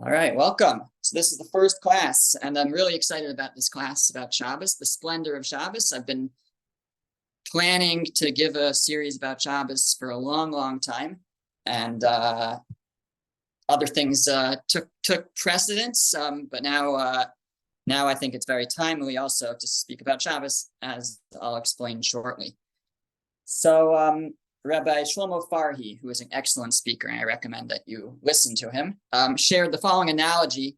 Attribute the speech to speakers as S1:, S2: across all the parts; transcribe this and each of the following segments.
S1: All right, welcome. So this is the first class, and I'm really excited about this class about Shabbos, the splendor of Shabbos. I've been planning to give a series about Shabbos for a long, long time, and uh, other things uh, took took precedence. Um, but now, uh, now I think it's very timely also to speak about Shabbos, as I'll explain shortly. So, um, Rabbi Shlomo Farhi, who is an excellent speaker, and I recommend that you listen to him, um, shared the following analogy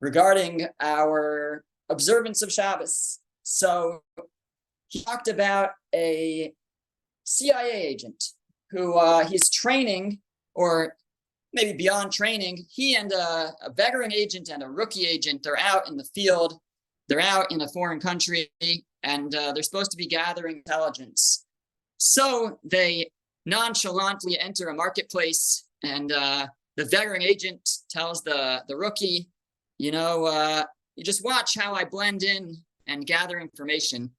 S1: regarding our observance of Shabbos. So he talked about a CIA agent who uh, he's training, or maybe beyond training. He and a, a veteran agent and a rookie agent they're out in the field. They're out in a foreign country, and uh, they're supposed to be gathering intelligence. So they nonchalantly enter a marketplace, and uh, the veteran agent tells the, the rookie, you know, uh, you just watch how I blend in and gather information.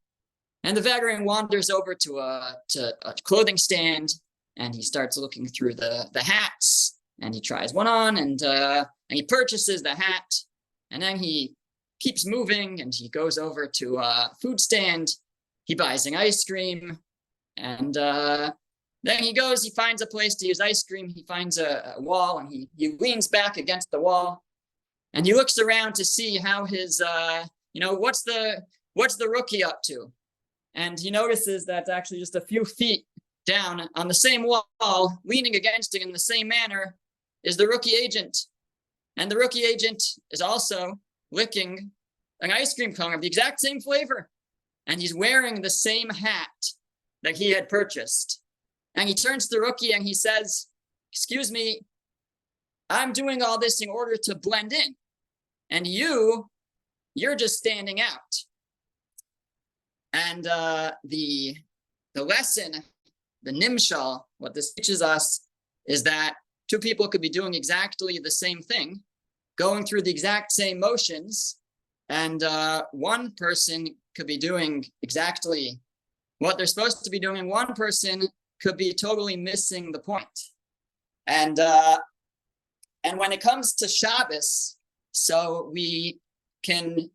S1: And the veteran wanders over to a, to a clothing stand and he starts looking through the, the hats and he tries one on and, uh, and he purchases the hat. And then he keeps moving and he goes over to a food stand. He buys an ice cream and uh, then he goes, he finds a place to use ice cream. He finds a, a, wall and he, he leans back against the wall and he looks around to see how his, uh, you know, what's the, what's the rookie up to? And he notices that actually just a few feet down on the same wall, leaning against it in the same manner, is the rookie agent. And the rookie agent is also licking an ice cream cone of the exact same flavor. And he's wearing the same hat that he had purchased. And he turns to the rookie and he says, Excuse me, I'm doing all this in order to blend in. And you, you're just standing out. And uh, the, the lesson, the nimshal, what this teaches us is that two people could be doing exactly the same thing, going through the exact same motions, and uh, one person could be doing exactly what they're supposed to be doing. One person could be totally missing the point. And uh, and when it comes to Shabbos, so we can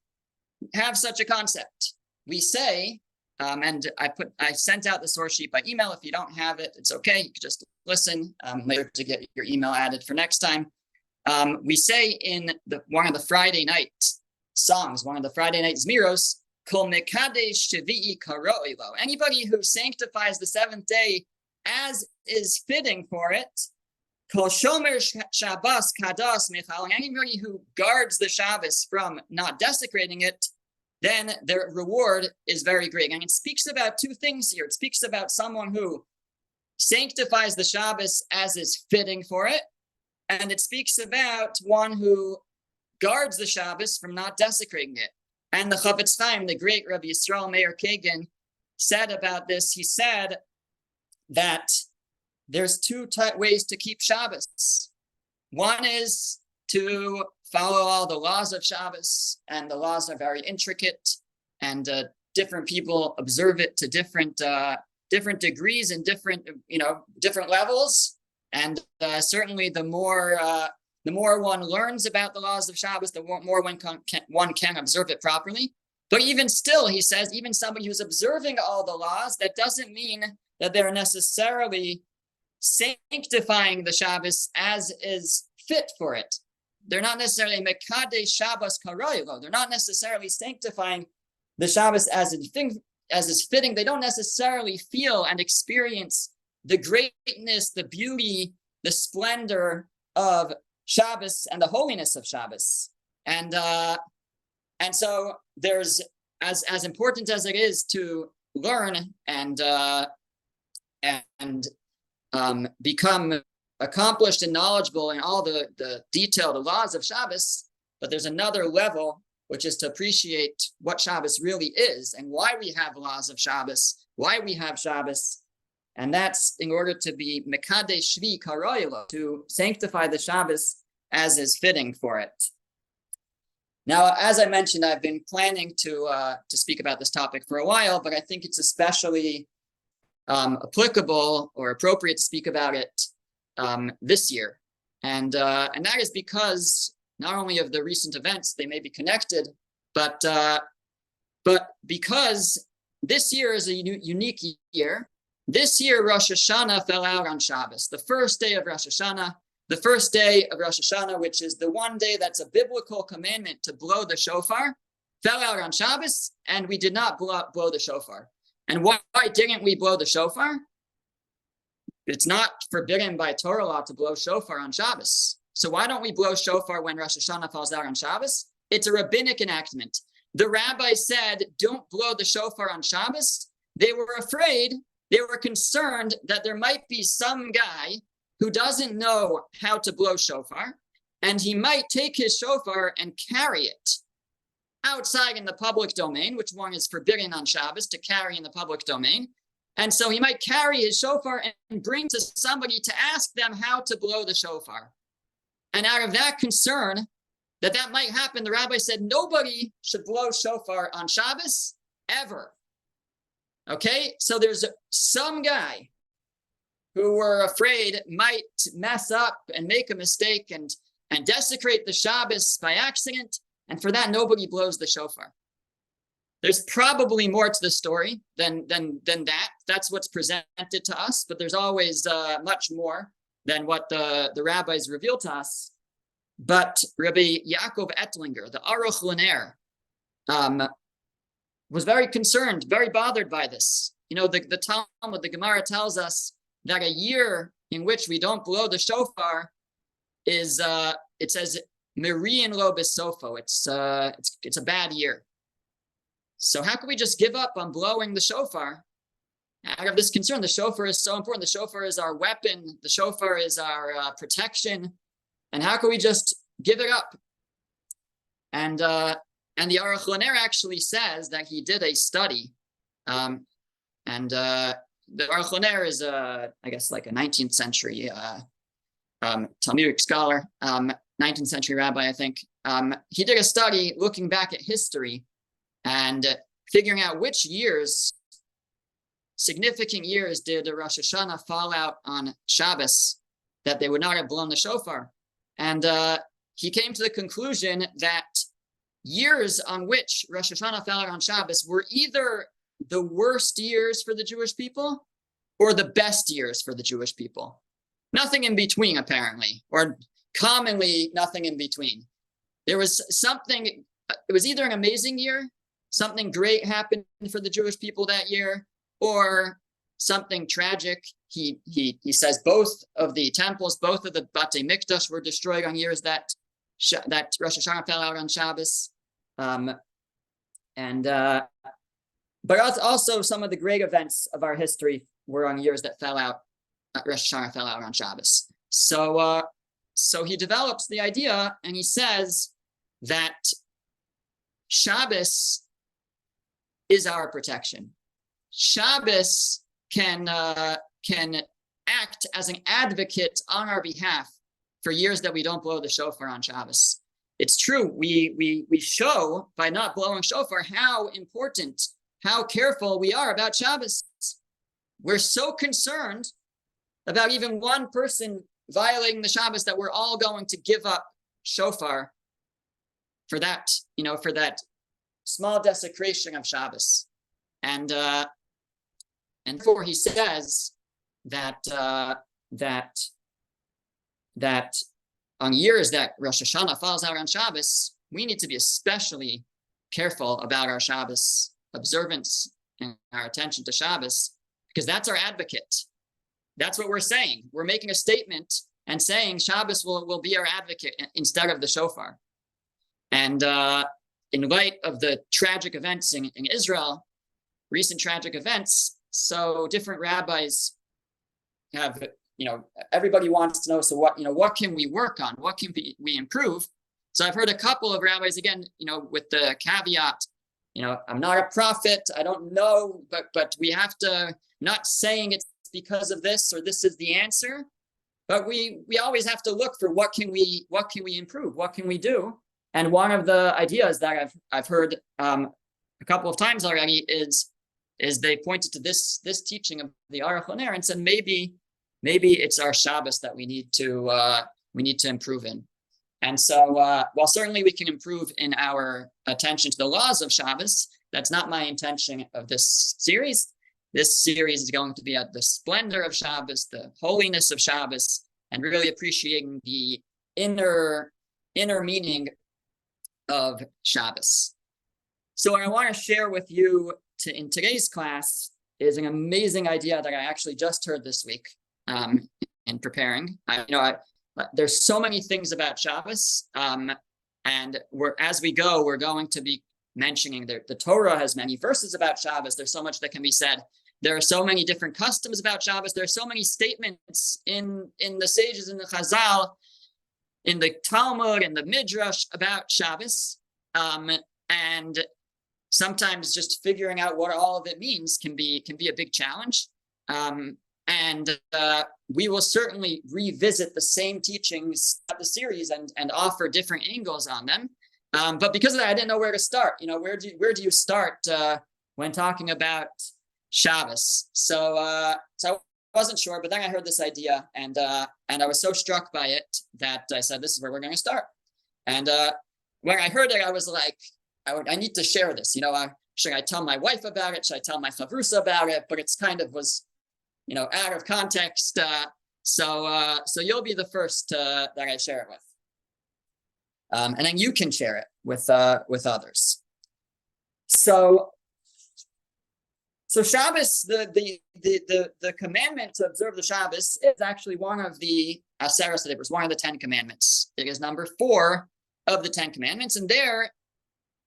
S1: have such a concept. We say, um, and I put I sent out the source sheet by email. If you don't have it, it's okay. You can just listen um, later to get your email added for next time. Um, we say in the one of the Friday night songs, one of the Friday night Zmiros, Anybody who sanctifies the seventh day as is fitting for it, michal. Anybody who guards the Shabbos from not desecrating it, then their reward is very great. And it speaks about two things here. It speaks about someone who sanctifies the Shabbos as is fitting for it, and it speaks about one who guards the Shabbos from not desecrating it. And the Chofetz Chaim, the great Rabbi Yisrael Meir Kagan, said about this. He said that there's two t- ways to keep Shabbos. One is to follow all the laws of Shabbos, and the laws are very intricate, and uh, different people observe it to different uh, different degrees and different you know different levels. And uh, certainly, the more uh, the more one learns about the laws of Shabbos, the more one can, one can observe it properly. But even still, he says, even somebody who's observing all the laws, that doesn't mean that they're necessarily sanctifying the Shabbos as is fit for it. They're not necessarily mekade Shabbos karoilo. They're not necessarily sanctifying the Shabbos as it as is fitting. They don't necessarily feel and experience the greatness, the beauty, the splendor of Shabbos and the holiness of Shabbos. And uh, and so there's as as important as it is to learn and uh, and um, become accomplished and knowledgeable in all the the detailed laws of Shabbos, but there's another level which is to appreciate what Shabbos really is and why we have laws of Shabbos, why we have Shabbos, and that's in order to be Mekade Shvi Karoilo, to sanctify the Shabbos as is fitting for it. Now, as I mentioned, I've been planning to uh, to speak about this topic for a while, but I think it's especially um, applicable or appropriate to speak about it um, this year, and uh, and that is because not only of the recent events, they may be connected, but uh, but because this year is a unique year, this year Rosh Hashanah fell out on Shabbos, the first day of Rosh Hashanah, the first day of Rosh Hashanah, which is the one day that's a biblical commandment to blow the shofar, fell out on Shabbos, and we did not blow, blow the shofar. And why didn't we blow the shofar? It's not forbidden by Torah law to blow shofar on Shabbos. So why don't we blow shofar when Rosh Hashanah falls out on Shabbos? It's a rabbinic enactment. The rabbi said, don't blow the shofar on Shabbos. They were afraid, they were concerned that there might be some guy who doesn't know how to blow shofar, and he might take his shofar and carry it outside in the public domain, which one is forbidden on Shabbos to carry in the public domain. And so he might carry his shofar and bring to somebody to ask them how to blow the shofar. And out of that concern that that might happen, the rabbi said nobody should blow shofar on Shabbos ever. Okay, so there's some guy who were afraid might mess up and make a mistake and and desecrate the Shabbos by accident, and for that nobody blows the shofar. There's probably more to the story than than than that. That's what's presented to us, but there's always uh, much more than what the the rabbis reveal to us. But Rabbi Yaakov Etlinger, the Aruch LaNer, um, was very concerned, very bothered by this. You know, the, the Talmud, the Gemara tells us that a year in which we don't blow the shofar is, uh, it says, Mirian lo besofo. It's, uh, it's, it's a bad year. So how can we just give up on blowing the shofar? Out of this concern, the shofar is so important. The shofar is our weapon. The shofar is our uh, protection. And how can we just give it up? And uh, and the Aruch LaNer actually says that he did a study, um, and uh, the Aruch LaNer is, a, I guess, like a 19th century uh, um, Talmudic scholar, um, 19th century rabbi, I think. Um, he did a study looking back at history and figuring out which years, significant years, did the Rosh Hashanah fall out on Shabbos that they would not have blown the shofar. And uh, he came to the conclusion that years on which Rosh Hashanah fell on Shabbos were either the worst years for the Jewish people or the best years for the Jewish people. Nothing in between, apparently, or commonly nothing in between. There was something, it was either an amazing year, something great happened for the Jewish people that year, or something tragic. He he he says both of the temples, both of the Bate Mikdash were destroyed on years that that Rosh Hashanah fell out on Shabbos. Um, and uh, but also some of the great events of our history were on years that fell out. Rosh Hashanah fell out on Shabbos. So uh, so he develops the idea, and he says that Shabbos is our protection. Shabbos can uh, can act as an advocate on our behalf for years that we don't blow the shofar on Shabbos it's true. We we we show by not blowing shofar how important, how careful we are about Shabbos. We're so concerned about even one person violating the Shabbos that we're all going to give up shofar for that, you know, for that small desecration of Shabbos. And uh and therefore he says that uh that that on years that Rosh Hashanah falls out on Shabbos, we need to be especially careful about our Shabbos observance and our attention to Shabbos, because that's our advocate. That's what we're saying. We're making a statement and saying Shabbos will, will be our advocate instead of the shofar. And uh, in light of the tragic events in, in Israel, recent tragic events, so different rabbis have you know, everybody wants to know, so what, you know, what can we work on? What can we, improve? So I've heard a couple of rabbis, again, you know, with the caveat, you know, I'm not a prophet, I don't know, but but we have to not saying it's because of this or this is the answer, but we we always have to look for what can we what can we improve, what can we do? And one of the ideas that I've I've heard um, a couple of times already is is they pointed to this this teaching of the Aruch and said maybe maybe it's our Shabbos that we need to uh, we need to improve in. And so, uh, while certainly we can improve in our attention to the laws of Shabbos, that's not my intention of this series. This series is going to be at the splendor of Shabbos, the holiness of Shabbos, and really appreciating the inner inner meaning of Shabbos. So, what I want to share with you to, in today's class is an amazing idea that I actually just heard this week um, in preparing. I, you know, I, there's so many things about Shabbos, um, and we're as we go, we're going to be mentioning that the Torah has many verses about Shabbos. There's so much that can be said. There are so many different customs about Shabbos. There are so many statements in in the sages in the Chazal, in the Talmud and the Midrash about Shabbos, um, and sometimes just figuring out what all of it means can be can be a big challenge. Um, and uh, we will certainly revisit the same teachings of the series and and offer different angles on them. Um, but because of that, I didn't know where to start. You know, where do you, where do you start uh, when talking about Shabbos? So uh, so I wasn't sure, but then I heard this idea, and uh, and I was so struck by it that I said, "This is where we're going to start." And uh, when I heard it, I was like, I, I need to share this. You know, should I tell my wife about it? Should I tell my chavrusa about it? But it's kind of was you know, out of context. Uh, so, uh, so you'll be the first uh, that I share it with, um, and then you can share it with uh, with others. So, so Shabbos, the the the the the commandment to observe the Shabbos is actually one of the Aseres It was one of the Ten Commandments. It is number four of the Ten Commandments, and there,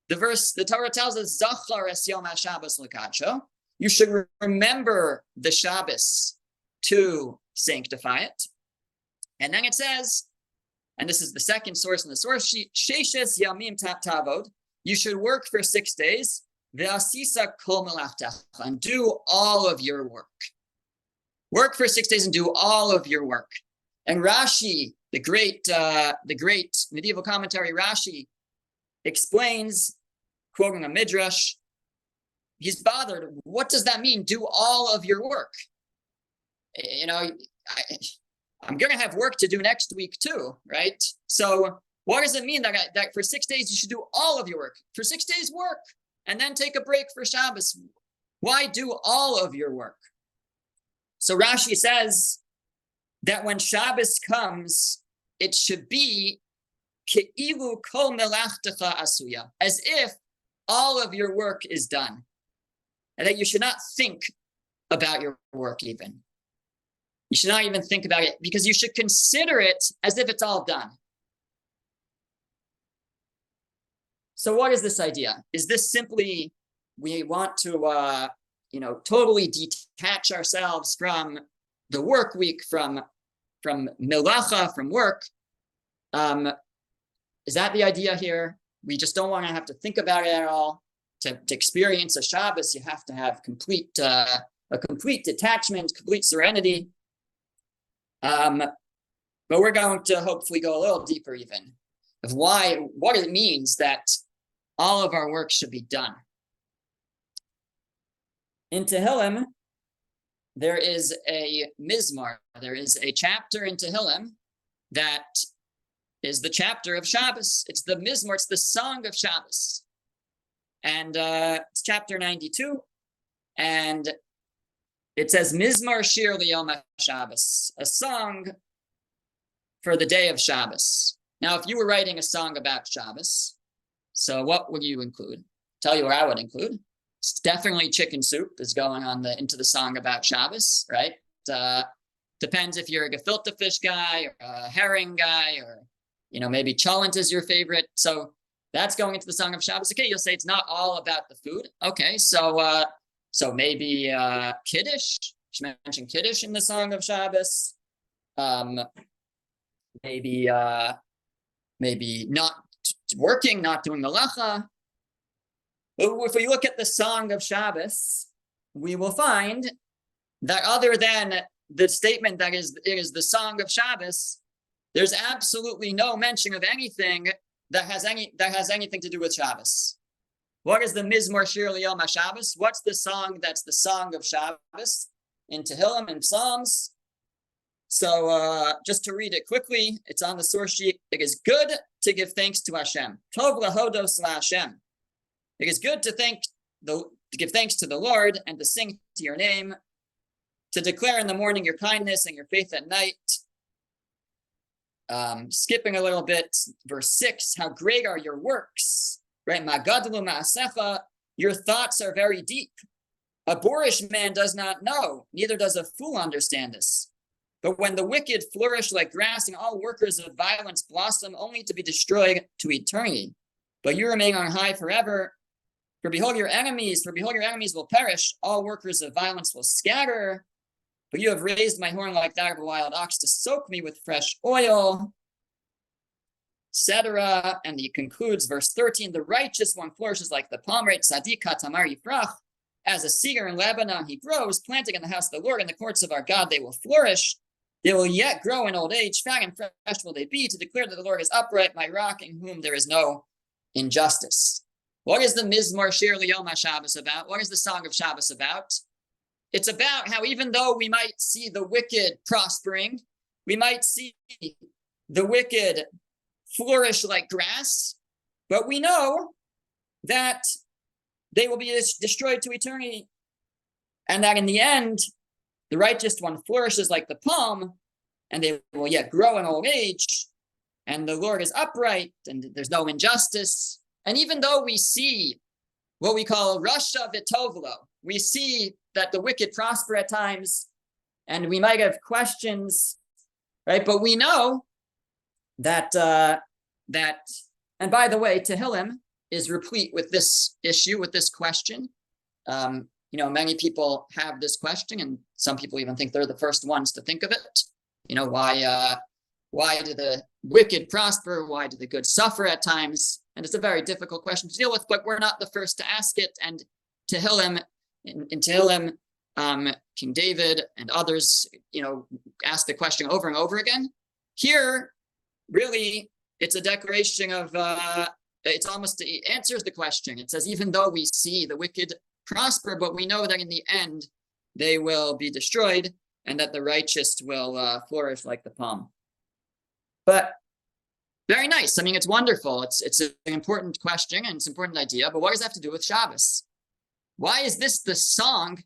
S1: the verse, the Torah tells us, "Zachar es Yom lekadsho." You should remember the Shabbos to sanctify it. And then it says, and this is the second source in the source sheet, Sheshes Yamim Tavod. You should work for six days. Ve'asisa kol and do all of your work. Work for six days and do all of your work. And Rashi, the great, uh, the great medieval commentary Rashi, explains, quoting a midrash, he's bothered. What does that mean? Do all of your work. You know, I, I'm going to have work to do next week too, right? So what does it mean that, I, that for six days you should do all of your work? For six days, work and then take a break for Shabbos. Why do all of your work? So Rashi says that when Shabbos comes, it should be ke'ilu kol melachtecha asuya, as if all of your work is done and that you should not think about your work even. You should not even think about it because you should consider it as if it's all done. So, what is this idea? Is this simply we want to, uh, you know, totally detach ourselves from the work week, from from milacha, from work? Um, is that the idea here? We just don't want to have to think about it at all to, to experience a Shabbos, you have to have complete uh, a complete detachment, complete serenity. Um, but we're going to hopefully go a little deeper even of why what it means that all of our work should be done. In Tehillim, there is a mizmor, there is a chapter in Tehillim that is the chapter of Shabbos. It's the mizmor, it's the song of Shabbos and uh, it's chapter 92, and it says Mizmor Shir Liyom Shabbos, a song for the day of Shabbos. Now, if you were writing a song about Shabbos, so what would you include? Tell you what I would include. It's definitely chicken soup is going on the into the song about Shabbos, right? Uh, depends if you're a gefilte fish guy or a herring guy, or you know maybe cholent is your favorite. So that's going into the Song of Shabbos. Okay, you'll say it's not all about the food. Okay, so uh, so maybe uh, Kiddush. She mentioned Kiddush in the Song of Shabbos. Um, maybe uh, maybe not working, not doing the lecha. If we look at the Song of Shabbos, we will find that other than the statement that is it is the Song of Shabbos, there's absolutely no mention of anything that has any that has anything to do with Shabbos. What is the Mizmor Shir Yom Shabbos? What's the song that's the song of Shabbos in Tehillim and Psalms? So uh, just to read it quickly, it's on the source sheet. It is good to give thanks to Hashem. Tov lahodos Hashem. It is good to thank the to give thanks to the Lord and to sing to your name, to declare in the morning your kindness and your faith at night. Um, skipping a little bit, verse six: How great are your works, right? Magadlu ma'asecha. Your thoughts are very deep. A boorish man does not know, neither does a fool understand this. But when the wicked flourish like grass and all workers of violence blossom only to be destroyed to eternity, but you remain on high forever. For behold, your enemies, for behold, your enemies will perish, all workers of violence will scatter. But you have raised my horn like that of a wild ox to soak me with fresh oil, etc. And he concludes verse 13 the righteous one flourishes like the palm right, Sadiq Katamar Yifrach. As a cedar in Lebanon, he grows, planting in the house of the Lord, in the courts of our God, they will flourish. They will yet grow in old age, fat and fresh will they be, to declare that the Lord is upright, my rock, in whom there is no injustice. What is the Mizmor Shir Liyom Shabbos about? What is the Song of Shabbos about? It's about how even though we might see the wicked prospering, we might see the wicked flourish like grass, but we know that they will be destroyed to eternity. And that in the end, the righteous one flourishes like the palm, and they will yet grow in old age. And the Lord is upright, and there's no injustice. And even though we see what we call rasha Vitovlo, we see that the wicked prosper at times, and we might have questions, right? But we know that uh, that, and by the way, Tehillim is replete with this issue, with this question. Um, you know, many people have this question, and some people even think they're the first ones to think of it. You know, why uh, why do the wicked prosper? Why do the good suffer at times? And it's a very difficult question to deal with, but we're not the first to ask it. And Tehillim, in, in Tehillim, um, King David and others, you know, ask the question over and over again. Here, really, it's a declaration of uh, it's almost it answers the question. It says, even though we see the wicked prosper, but we know that in the end they will be destroyed and that the righteous will uh, flourish like the palm. But very nice. I mean, it's wonderful. It's it's an important question and it's an important idea. But what does that have to do with Shabbos? Why is this the song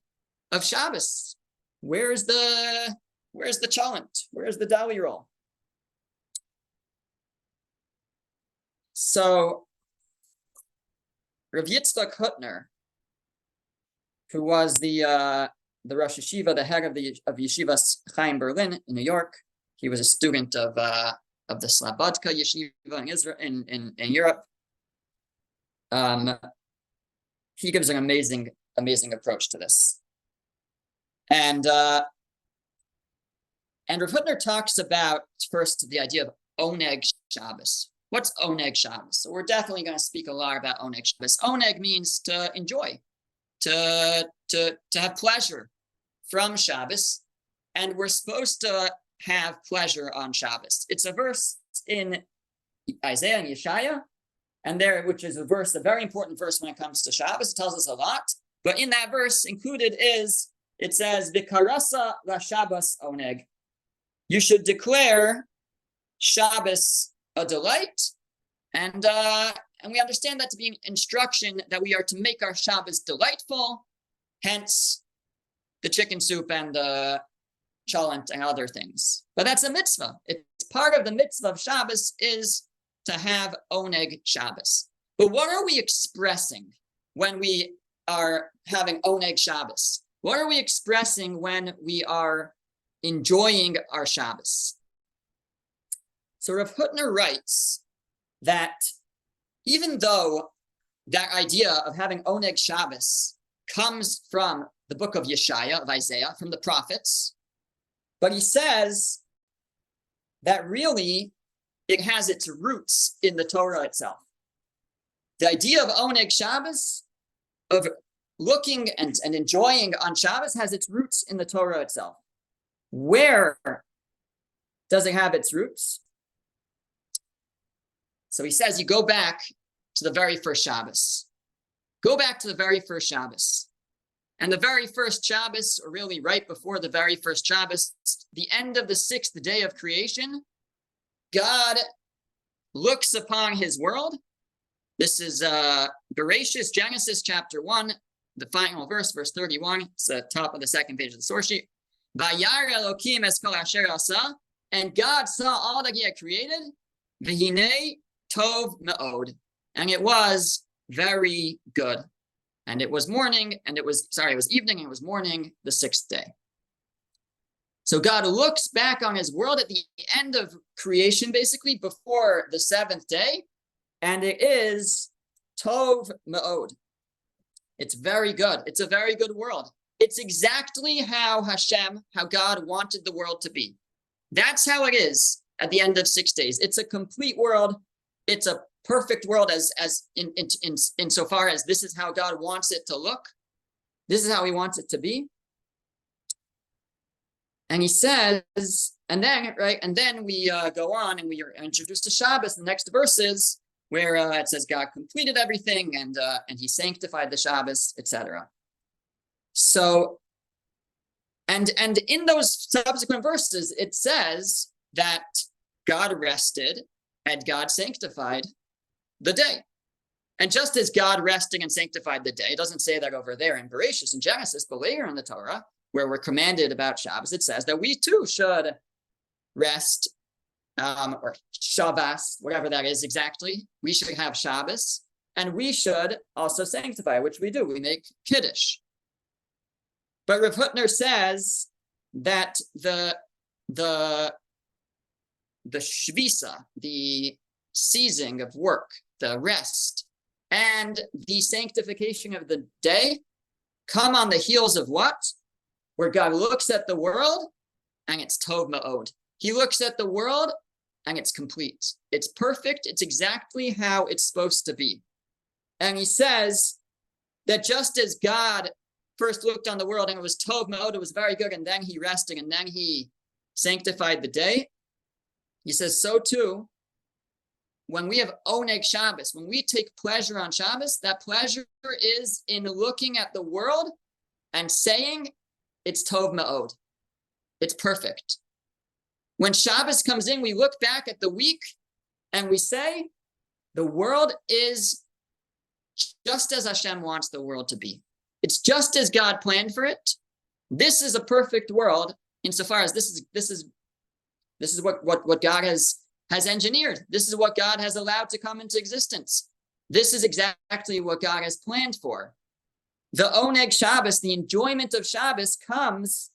S1: of Shabbos? Where's the where's the cholent? Where's the dali roll? So Rav Yitzchak Hutner, who was the uh, the Rosh Yeshiva, the head of the of Yeshivas Chaim Berlin in New York, he was a student of uh, of the Slabodka Yeshiva in Israel in, in, in Europe. Um, he gives an amazing, amazing approach to this. And uh, and Rav Hutner talks about first the idea of Oneg Shabbos, What's Oneg Shabbos? So we're definitely going to speak a lot about Oneg Shabbos. Oneg means to enjoy, to, to, to have pleasure from Shabbos. And we're supposed to have pleasure on Shabbos. It's a verse in Isaiah and Yeshaya, and there, which is a verse, a very important verse when it comes to Shabbos. It tells us a lot. But in that verse included is, it says, Vikarasa la Shabbos Oneg. You should declare Shabbos a delight, and uh, and we understand that to be an instruction that we are to make our Shabbos delightful. Hence, the chicken soup and the cholent and other things. But that's a mitzvah. It's part of the mitzvah of Shabbos is to have oneg Shabbos. But what are we expressing when we are having oneg Shabbos? What are we expressing when we are enjoying our Shabbos? So Rav Hutner writes that even though that idea of having Oneg Shabbos comes from the book of Yeshaya, of Isaiah, from the prophets, but he says that really it has its roots in the Torah itself. The idea of Oneg Shabbos, of looking and, and enjoying on Shabbos, has its roots in the Torah itself. Where does it have its roots? So he says you go back to the very first Shabbos. Go back to the very first Shabbos. And the very first Shabbos, or really right before the very first Shabbos, the end of the sixth day of creation, God looks upon his world. This is uh Bereshis, Genesis chapter 1, the final verse, verse 31. It's the top of the second page of the source sheet. And God saw all that he had created. V'hinei tov me'od, and it was very good. And it was morning, and it was, sorry, it was evening, and it was morning the sixth day. So God looks back on his world at the end of creation, basically before the seventh day, and it is Tov Ma'od. It's very good. It's a very good world. It's exactly how Hashem, how God wanted the world to be. That's how it is at the end of six days. It's a complete world. It's a perfect world as as in in in insofar as this is how God wants it to look. This is how He wants it to be. And He says, and then right, and then we uh, go on and we are introduced to Shabbos. The next verses where uh, it says God completed everything and uh, and He sanctified the Shabbos, etc. So, and and in those subsequent verses, it says that God rested and God sanctified the day. And just as God resting and sanctified the day, it doesn't say that over there in Bereshit and Genesis, but later in the Torah, where we're commanded about Shabbos, it says that we too should rest um, or Shabbos, whatever that is exactly. We should have Shabbos and we should also sanctify, which we do. We make Kiddush. But Rav Hutner says that the the the shvisa, the seizing of work, the rest, and the sanctification of the day come on the heels of what? Where God looks at the world and it's Tov Ma'od. He looks at the world and it's complete. It's perfect. It's exactly how it's supposed to be. And he says that just as God first looked on the world and it was Tov Ma'od, it was very good, and then he rested and then he sanctified the day. He says, so too, when we have Oneg Shabbos, when we take pleasure on Shabbos, that pleasure is in looking at the world and saying it's Tov Ma'od. It's perfect. When Shabbos comes in, we look back at the week and we say, the world is just as Hashem wants the world to be. It's just as God planned for it. This is a perfect world insofar as this is this is this is what what what God has has engineered. This is what God has allowed to come into existence. This is exactly what God has planned for. The Oneg Shabbos, the enjoyment of Shabbos, comes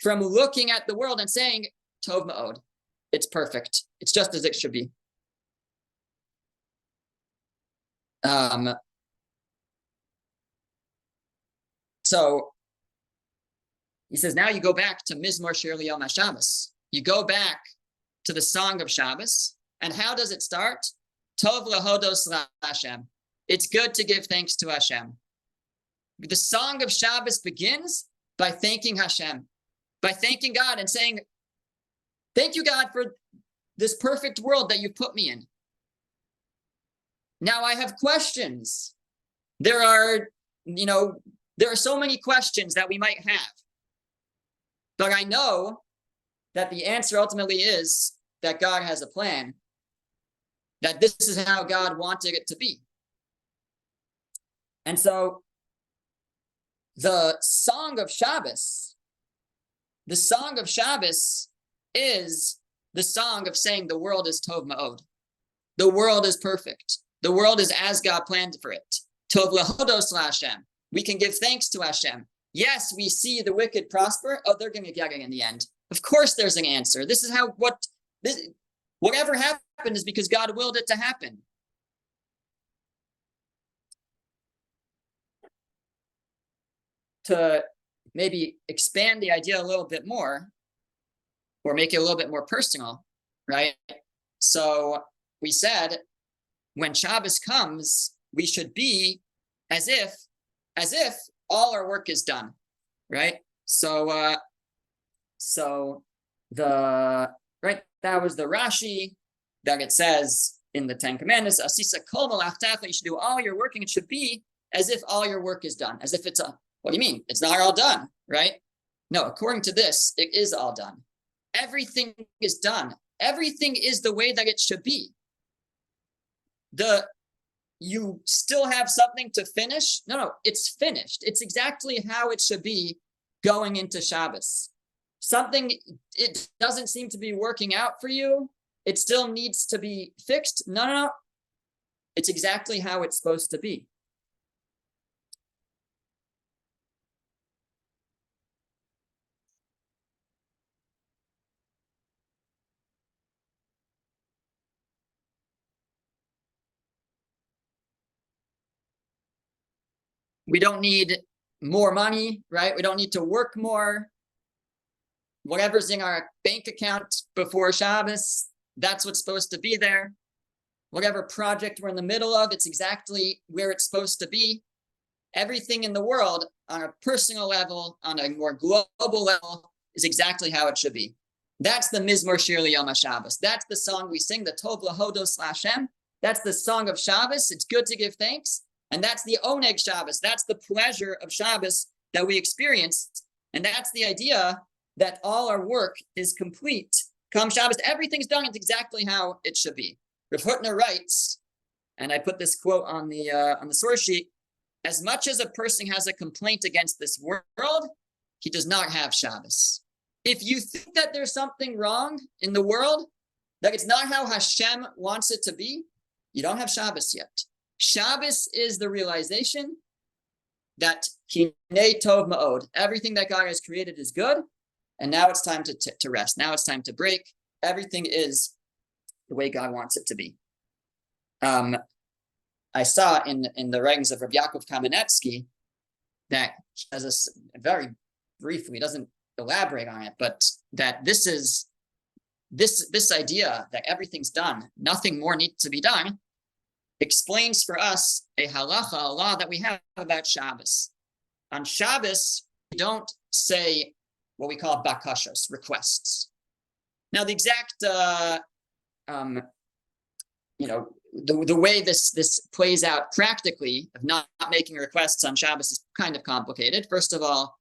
S1: from looking at the world and saying, Tov Ma'od. It's perfect. It's just as it should be. Um, so he says, now you go back to Mizmor Shir Yom Shabbos. You go back to the Song of Shabbos. And how does it start? Tov lahodos Hashem. It's good to give thanks to Hashem. The Song of Shabbos begins by thanking Hashem, by thanking God and saying, Thank you, God, for this perfect world that you put me in. Now I have questions. There are, you know, there are so many questions that we might have. But I know that the answer ultimately is that God has a plan, that this is how God wanted it to be. And so the Song of Shabbos, the Song of Shabbos is the song of saying the world is Tov Ma'od. The world is perfect. The world is as God planned for it. Tov Lahodos Hashem. We can give thanks to Hashem. Yes, we see the wicked prosper. Oh, they're going to get it in the end. Of course, there's an answer. This is how what this, whatever happened is because God willed it to happen. To maybe expand the idea a little bit more, or make it a little bit more personal, right? So we said when Shabbos comes, we should be as if, as if all our work is done, right? So, uh, so the right that was the Rashi that it says in the Ten Commandments, Asisa kol you should do all your work, and it should be as if all your work is done, as if it's a What do you mean? It's not all done, right? No, according to this, it is all done. Everything is done. Everything is the way that it should be. The you still have something to finish? No, no, it's finished. It's exactly how it should be going into Shabbos. Something it doesn't seem to be working out for you. It still needs to be fixed. No, no, no. It's exactly how it's supposed to be. We don't need more money, right? We don't need to work more. Whatever's in our bank account before Shabbos, that's what's supposed to be there. Whatever project we're in the middle of, it's exactly where it's supposed to be. Everything in the world on a personal level, on a more global level, is exactly how it should be. That's the Mizmor Shir Yom Shabbos. That's the song we sing, the Tov Lahodos Lashem. That's the song of Shabbos. It's good to give thanks. And that's the Oneg Shabbos. That's the pleasure of Shabbos that we experience. And that's the idea that all our work is complete. Come Shabbos, everything's done. It's exactly how it should be. Rav Hutner writes, and I put this quote on the uh, on the source sheet. As much as a person has a complaint against this world, he does not have Shabbos. If you think that there's something wrong in the world, that it's not how Hashem wants it to be, you don't have Shabbos yet. Shabbos is the realization that Hinei Tov Ma'od, everything that God has created is good, and now it's time to, to, to rest. Now it's time to break. Everything is the way God wants it to be. Um, I saw in in the writings of Rabbi Yaakov Kamenetsky that as a very briefly doesn't elaborate on it, but that this is this this idea that everything's done, nothing more needs to be done, explains for us a halacha, a law that we have about Shabbos. On Shabbos, we don't say what we call bakashos, requests. Now, the exact, uh, um, you know, the, the way this this plays out practically of not, not making requests on Shabbos is kind of complicated. First of all,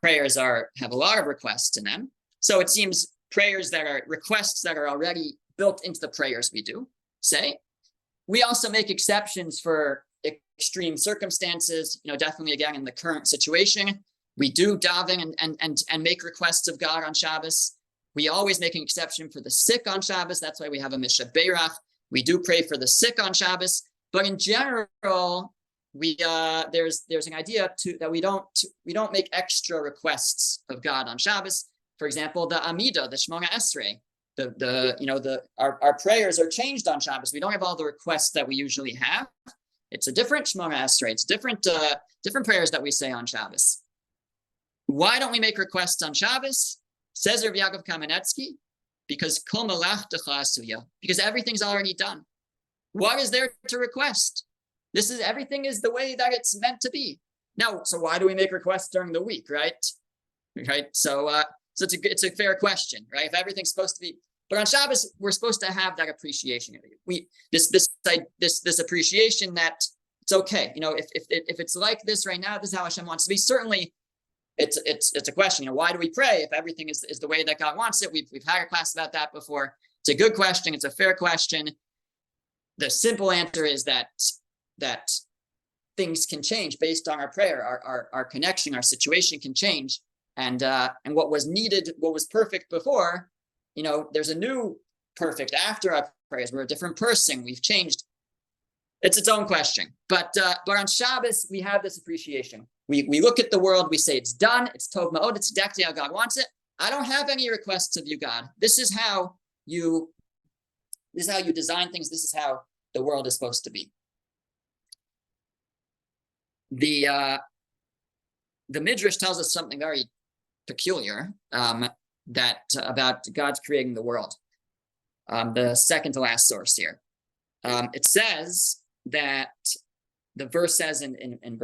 S1: prayers are have a lot of requests in them, so it seems prayers that are requests that are already built into the prayers we do say we also make exceptions for extreme circumstances, you know, definitely again in the current situation. We do daven and, and, and, and make requests of God on Shabbos. We always make an exception for the sick on Shabbos. That's why we have a Mi Shebeirach. We do pray for the sick on Shabbos. But in general, we uh, there's there's an idea to that we don't we don't make extra requests of God on Shabbos. For example, the Amida, the Shemona Esrei, the the you know the our, our prayers are changed on Shabbos. We don't have all the requests that we usually have. It's a different Shemona Esrei. It's different uh, different prayers that we say on Shabbos. Why don't we make requests on Shabbos? Says Rav Yaakov Kamenetsky, because kol because everything's already done. What is there to request? This is everything is the way that it's meant to be. Now, so why do we make requests during the week, right? Right. So uh, so it's a it's a fair question, right? If everything's supposed to be, but on Shabbos we're supposed to have that appreciation. We this this this this appreciation that it's okay. You know, if if if it's like this right now, this is how Hashem wants to be. Certainly, it's it's it's a question. You know, why do we pray if everything is is the way that God wants it? We've we've had a class about that before. It's a good question. It's a fair question. The simple answer is that that things can change based on our prayer, our our, our connection, our situation can change and uh, and what was needed, what was perfect before, you know, there's a new perfect after our prayers. We're a different person. We've changed. It's its own question. But uh, but on Shabbos we have this appreciation. We we look at the world. We say it's done. It's tov ma'od. It's exactly how God wants it. I don't have any requests of you, God. This is how you. This is how you design things. This is how the world is supposed to be. The uh, the Midrash tells us something very peculiar um, that about God's creating the world. Um, the second to last source here. Um, it says that the verse says in, in, in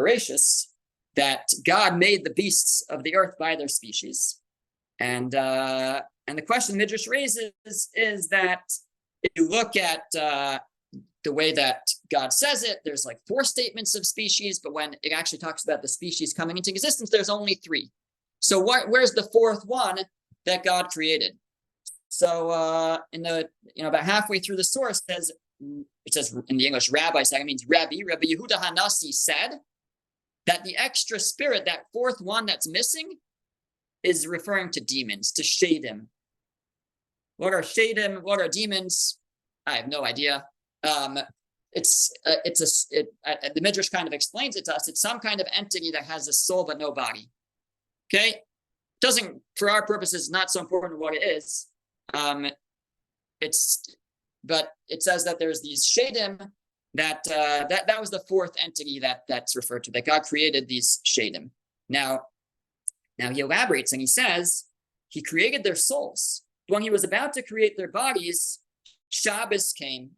S1: that God made the beasts of the earth by their species. And uh, and the question Midrash raises is that if you look at uh, the way that God says it, there's like four statements of species, but when it actually talks about the species coming into existence, there's only three. So what, where's the fourth one that God created? So uh, in the you know about halfway through the source says it says in the English rabbi that means Rabbi Rabbi Yehuda Hanasi said that the extra spirit, that fourth one that's missing, is referring to demons, to shadim. What are shadim? What are demons? I have no idea. Um, it's uh, it's a it, uh, the midrash kind of explains it to us. It's some kind of entity that has a soul but no body. Okay, doesn't for our purposes not so important what it is. Um, it's but it says that there's these shadim that uh, that that was the fourth entity that that's referred to that God created these shadim. Now, now he elaborates and he says he created their souls. When he was about to create their bodies, Shabbos came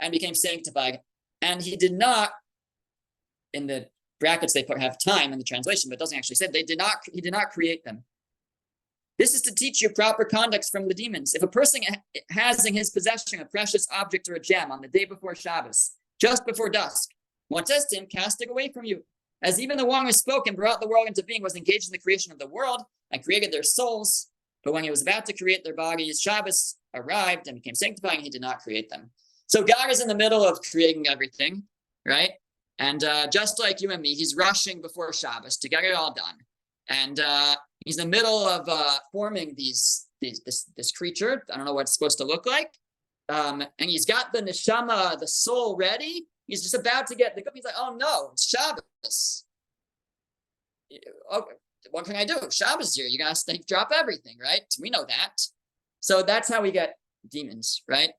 S1: and became sanctified, and he did not. In the brackets they put have time in the translation, but it doesn't actually say they did not. He did not create them. This is to teach you proper conduct from the demons. If a person has in his possession a precious object or a gem on the day before Shabbos, just before dusk, one says to him, cast it away from you. As even the one who spoke and brought the world into being was engaged in the creation of the world and created their souls, but when he was about to create their bodies, Shabbos arrived and became sanctifying, he did not create them. So God is in the middle of creating everything, right? And uh, just like you and me, he's rushing before Shabbos to get it all done. And uh, he's in the middle of uh, forming these, these this this creature. I don't know what it's supposed to look like. Um, and he's got the neshama, the soul ready. He's just about to get the. He's like, oh no, it's Shabbos. Oh, what can I do? Shabbos is here. You gotta drop everything, right? We know that. So that's how we get demons, right?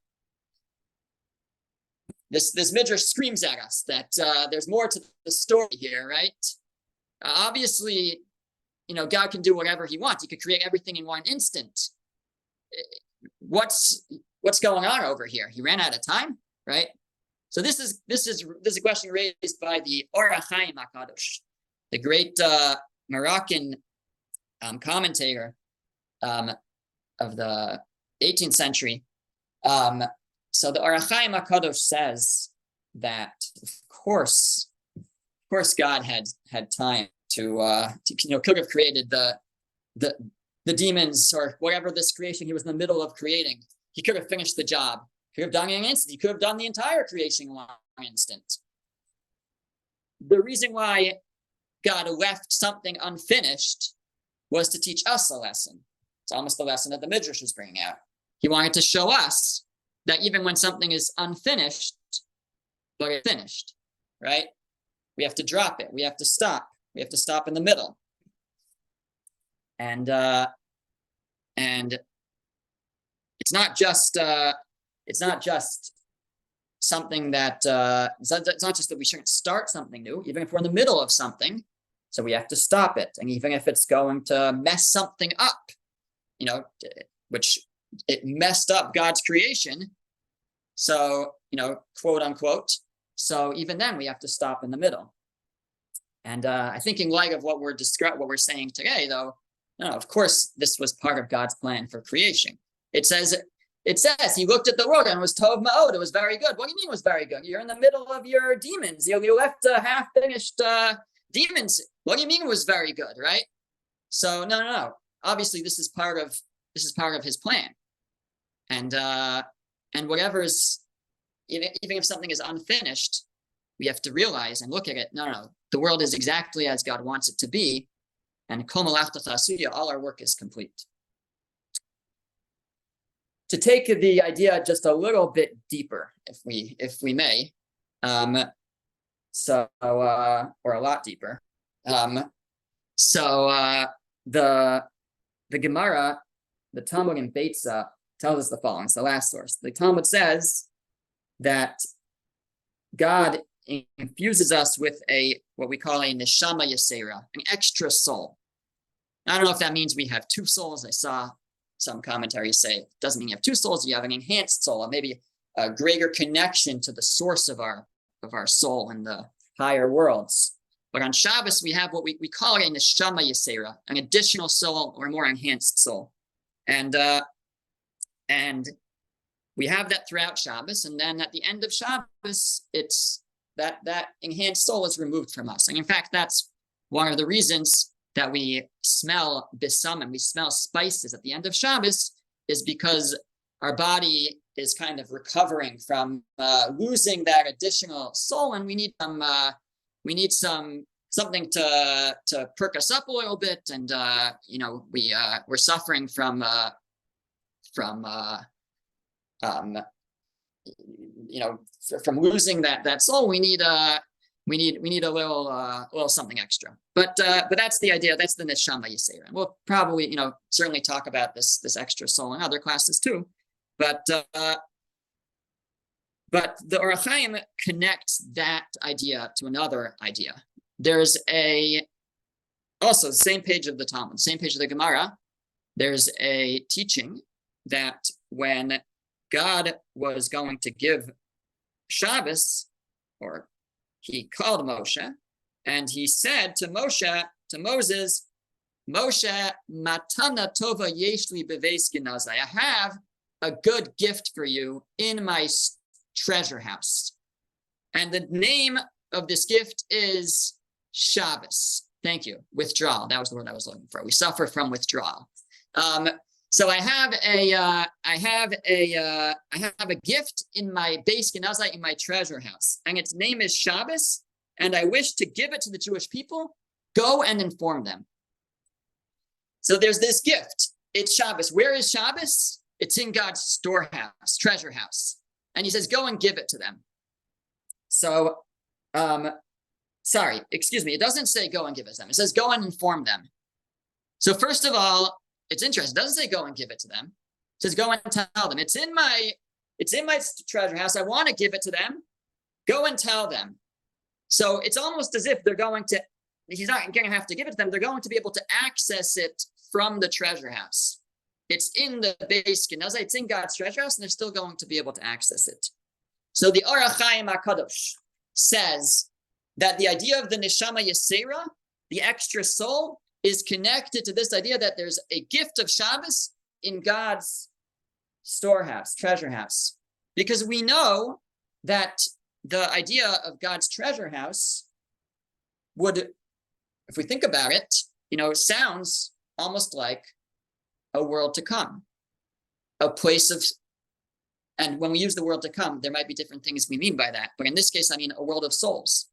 S1: This this midrash screams at us that uh, there's more to the story here, right? Uh, obviously, you know, God can do whatever he wants. He could create everything in one instant. What's what's going on over here? He ran out of time, right? So this is this is this is a question raised by the Or HaChaim Hakadosh, the great uh, Moroccan um, commentator um, of the 18th century. Um, so the Or HaChaim Hakadosh says that, of course, of course, God had had time to, uh, to you know could have created the the the demons or whatever this creation he was in the middle of creating. He could have finished the job. Could have done in an instant. He could have done the entire creation in one instant. The reason why God left something unfinished was to teach us a lesson. It's almost the lesson that the Midrash was bringing out. He wanted to show us that even when something is unfinished, but it's finished, right? We have to drop it. We have to stop. We have to stop in the middle. And uh, and it's not just uh, it's not just something that uh, it's, not, it's not just that we shouldn't start something new, even if we're in the middle of something. So we have to stop it, and even if it's going to mess something up, you know, which it messed up God's creation. So you know, quote unquote. So even then, we have to stop in the middle. And uh, I think in light of what we're what we're saying today, though, no, of course, this was part of God's plan for creation. It says, it says he looked at the world and was tov ma'od. It was very good. What do you mean was very good? You're in the middle of your demons. You, you left half finished uh, demons. What do you mean was very good, right? So no, no, no. Obviously, this is part of this is part of his plan. And uh, and whatever is even, even if something is unfinished, we have to realize and look at it. No, no, the world is exactly as God wants it to be. And all our work is complete. To take the idea just a little bit deeper, if we if we may, um, so uh, or a lot deeper. Um, so uh, the the Gemara, the Talmud and Beitza tells us the following. It's the last source. The Talmud says that God infuses us with a what we call a neshama yasera, an extra soul. I don't know if that means we have two souls. I saw some commentaries say it doesn't mean you have two souls. You have an enhanced soul, or maybe a greater connection to the source of our of our soul in the higher worlds. But on Shabbos, we have what we, we call a neshama yasera, an additional soul or more enhanced soul. And uh, and we have that throughout Shabbos, and then at the end of Shabbos, it's that that enhanced soul is removed from us. And in fact, that's one of the reasons that we smell bisam and we smell spices at the end of Shabbos is because our body is kind of recovering from uh, losing that additional soul, and we need some uh, we need some something to to perk us up a little bit, and uh, you know we uh, we're suffering from uh, from uh, um, you know from losing that that soul. We need uh we need we need a little uh, little something extra. But uh, but that's the idea. That's the neshama yisera. And we'll probably you know certainly talk about this this extra soul in other classes too. But uh, but the Or HaChaim connects that idea to another idea. There's a also the same page of the Talmud, same page of the Gemara. There's a teaching that when God was going to give Shabbos, or he called Moshe, and he said to Moshe, to Moses, Moshe, matana tova yeshli beves I have a good gift for you in my treasure house. And the name of this gift is Shabbos. Thank you. Withdrawal. That was the word I was looking for. We suffer from withdrawal. Um, so I have a, uh, I have a, uh, I have a gift in my beis genazai in my treasure house, and its name is Shabbos, and I wish to give it to the Jewish people. Go and inform them. So there's this gift. It's Shabbos. Where is Shabbos? It's in God's storehouse, treasure house. And he says, go and give it to them. So, um, sorry, excuse me. It doesn't say go and give it to them. It says go and inform them. So first of all, it's interesting. It doesn't say go and give it to them. It says go and tell them. It's in my, it's in my treasure house. I want to give it to them. Go and tell them. So it's almost as if they're going to, he's not going to have to give it to them. They're going to be able to access it from the treasure house. It's in the beis Genaza, it's in God's treasure house, and they're still going to be able to access it. So the Ohr HaChaim HaKadosh says that the idea of the Neshama Yisera, the extra soul, is connected to this idea that there's a gift of Shabbos in God's storehouse, treasure house. Because we know that the idea of God's treasure house would, if we think about it, you know, sounds almost like a world to come, a place of, and when we use the world to come, there might be different things we mean by that. But in this case, I mean a world of souls.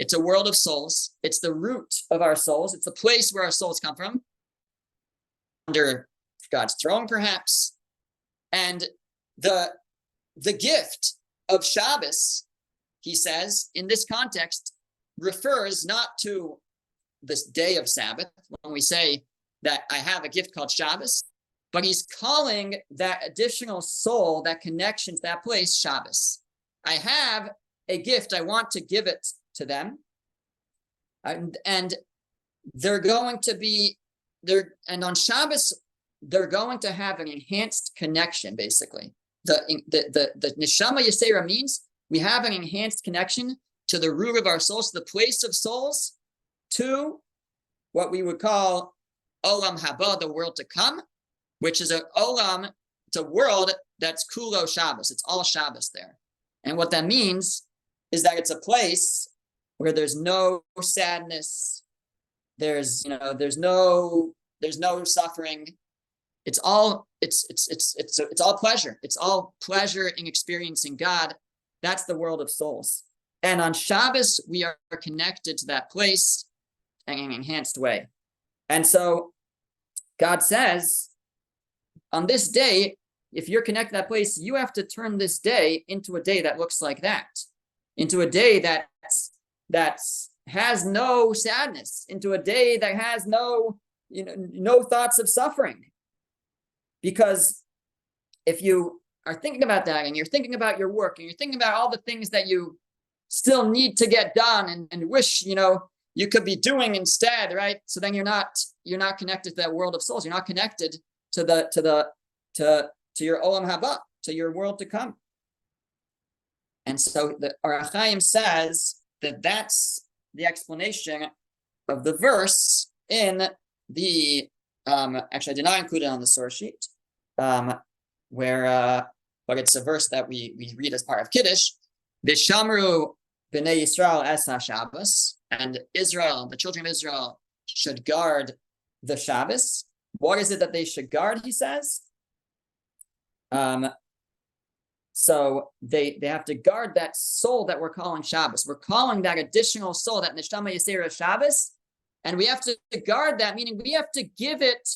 S1: It's a world of souls. It's the root of our souls. It's the place where our souls come from, under God's throne, perhaps. And the the gift of Shabbos, he says, in this context, refers not to this day of Sabbath. When we say that I have a gift called Shabbos, but he's calling that additional soul, that connection to that place, Shabbos. I have a gift. I want to give it to them. And, and they're going to be there, and on Shabbos, they're going to have an enhanced connection, basically. The, the, the, the Neshama Yisera means we have an enhanced connection to the root of our souls, the place of souls, to what we would call Olam Haba, the world to come, which is a Olam, it's a world that's Kulo Shabbos. It's all Shabbos there. And what that means is that it's a place where there's no sadness, there's you know, there's no there's no suffering. It's all it's it's it's it's it's all pleasure. It's all pleasure in experiencing God. That's the world of souls. And on Shabbos, we are connected to that place in an enhanced way. And so God says, on this day, if you're connected to that place, you have to turn this day into a day that looks like that, into a day that's that's has no sadness, into a day that has no, you know, no thoughts of suffering. Because if you are thinking about that and you're thinking about your work and you're thinking about all the things that you still need to get done and, and wish, you know, you could be doing instead, right? So then you're not you're not connected to that world of souls. You're not connected to the to the to to your olam haba, to your world to come. And so the Ohr HaChaim says that that's the explanation of the verse in the um actually I did not include it on the source sheet um where uh but it's a verse that we we read as part of Kiddush. Vishamru b'nei Yisrael es Shabbos, and Israel, the children of Israel, should guard the Shabbos. What is it that they should guard? He says. Um. So they they have to guard that soul that we're calling Shabbos. We're calling that additional soul, that neshama yisera Shabbos, and we have to guard that. Meaning we have to give it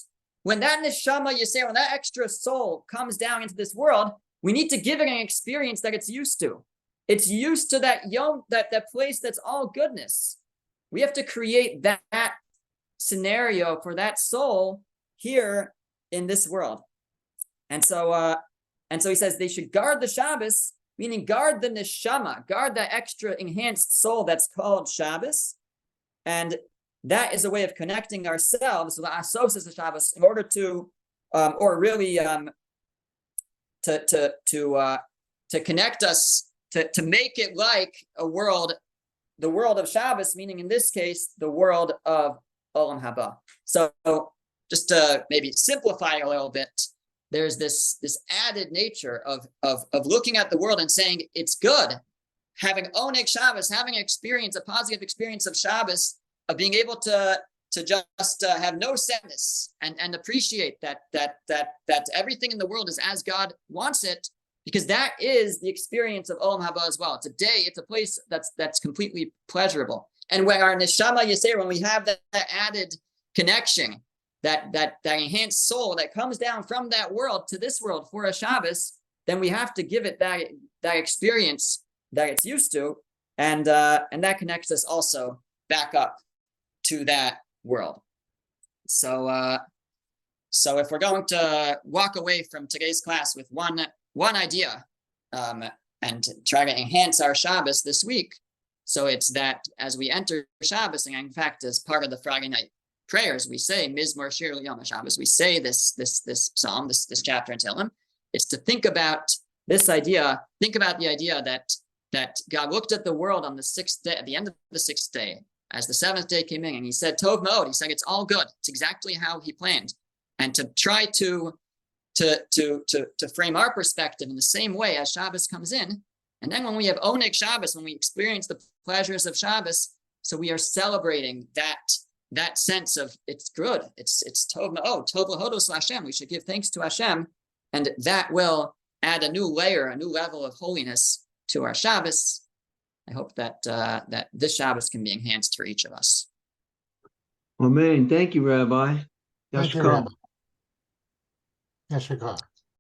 S1: when that neshama yisera, when that extra soul comes down into this world. We need to give it an experience that it's used to. It's used to that yom that that place that's all goodness. We have to create that, that scenario for that soul here in this world. And so uh and so he says they should guard the Shabbos, meaning guard the neshama, guard that extra enhanced soul that's called Shabbos. And that is a way of connecting ourselves with Asos as the Shabbos in order to um or really um to to to uh to connect us to to make it like a world the world of Shabbos, meaning in this case, the world of Olam Haba. So just to maybe simplify a little bit, there's this this added nature of of of looking at the world and saying it's good, having Oneg Shabbos, having experience, a positive experience of Shabbos, of being able to to just uh, have no sadness and and appreciate that that that that everything in the world is as God wants it, because that is the experience of Olam Haba as well. It's a day, it's a place that's that's completely pleasurable. And when our neshama yisera, when we have that, that added connection, that that that enhanced soul that comes down from that world to this world for a Shabbos, then we have to give it that that experience that it's used to, and uh, and that connects us also back up to that world. So uh, so if we're going to walk away from today's class with one one idea um, and try to enhance our Shabbos this week. So it's that as we enter Shabbos, and in fact, as part of the Friday night prayers, we say Mizmor Shir Yom Shabbos. We say this this this psalm, this this chapter in Tehillim. It's to think about this idea. Think about the idea that that God looked at the world on the sixth day, at the end of the sixth day, as the seventh day came in, and He said, "Tov Ma'od." He said, "It's all good. It's exactly how He planned." And to try to to to to to frame our perspective in the same way as Shabbos comes in, and then when we have Oneg Shabbos, when we experience the pleasures of Shabbos, so we are celebrating that that sense of it's good, it's it's Tov Ma'od, Tov Lahodos Hashem. We should give thanks to Hashem, and that will add a new layer, a new level of holiness to our Shabbos. I hope that uh, that this Shabbos can be enhanced for each of us.
S2: Amen. Thank you, Rabbi.
S3: Thank you,
S2: yasher koach.
S3: Rabbi. yasher koach.